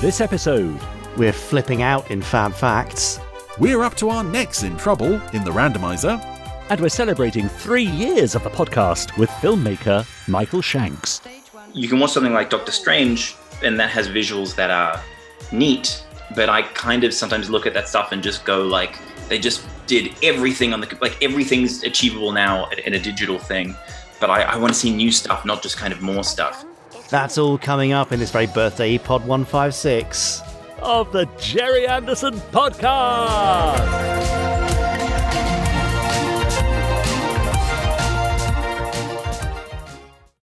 This episode, We're flipping out in Fab Facts. We're up to our necks in trouble in the randomizer. and we're celebrating three years of the podcast with filmmaker Michael Shanks. you can watch something like Doctor Strange, and that has visuals that are neat. But I kind of sometimes look at that stuff and just go like, they just did everything on the like everything's achievable now in a digital thing. But I, I want to see new stuff, not just kind of more stuff. That's all coming up in this very birthday Pod 156. Of the Gerry Anderson Podcast!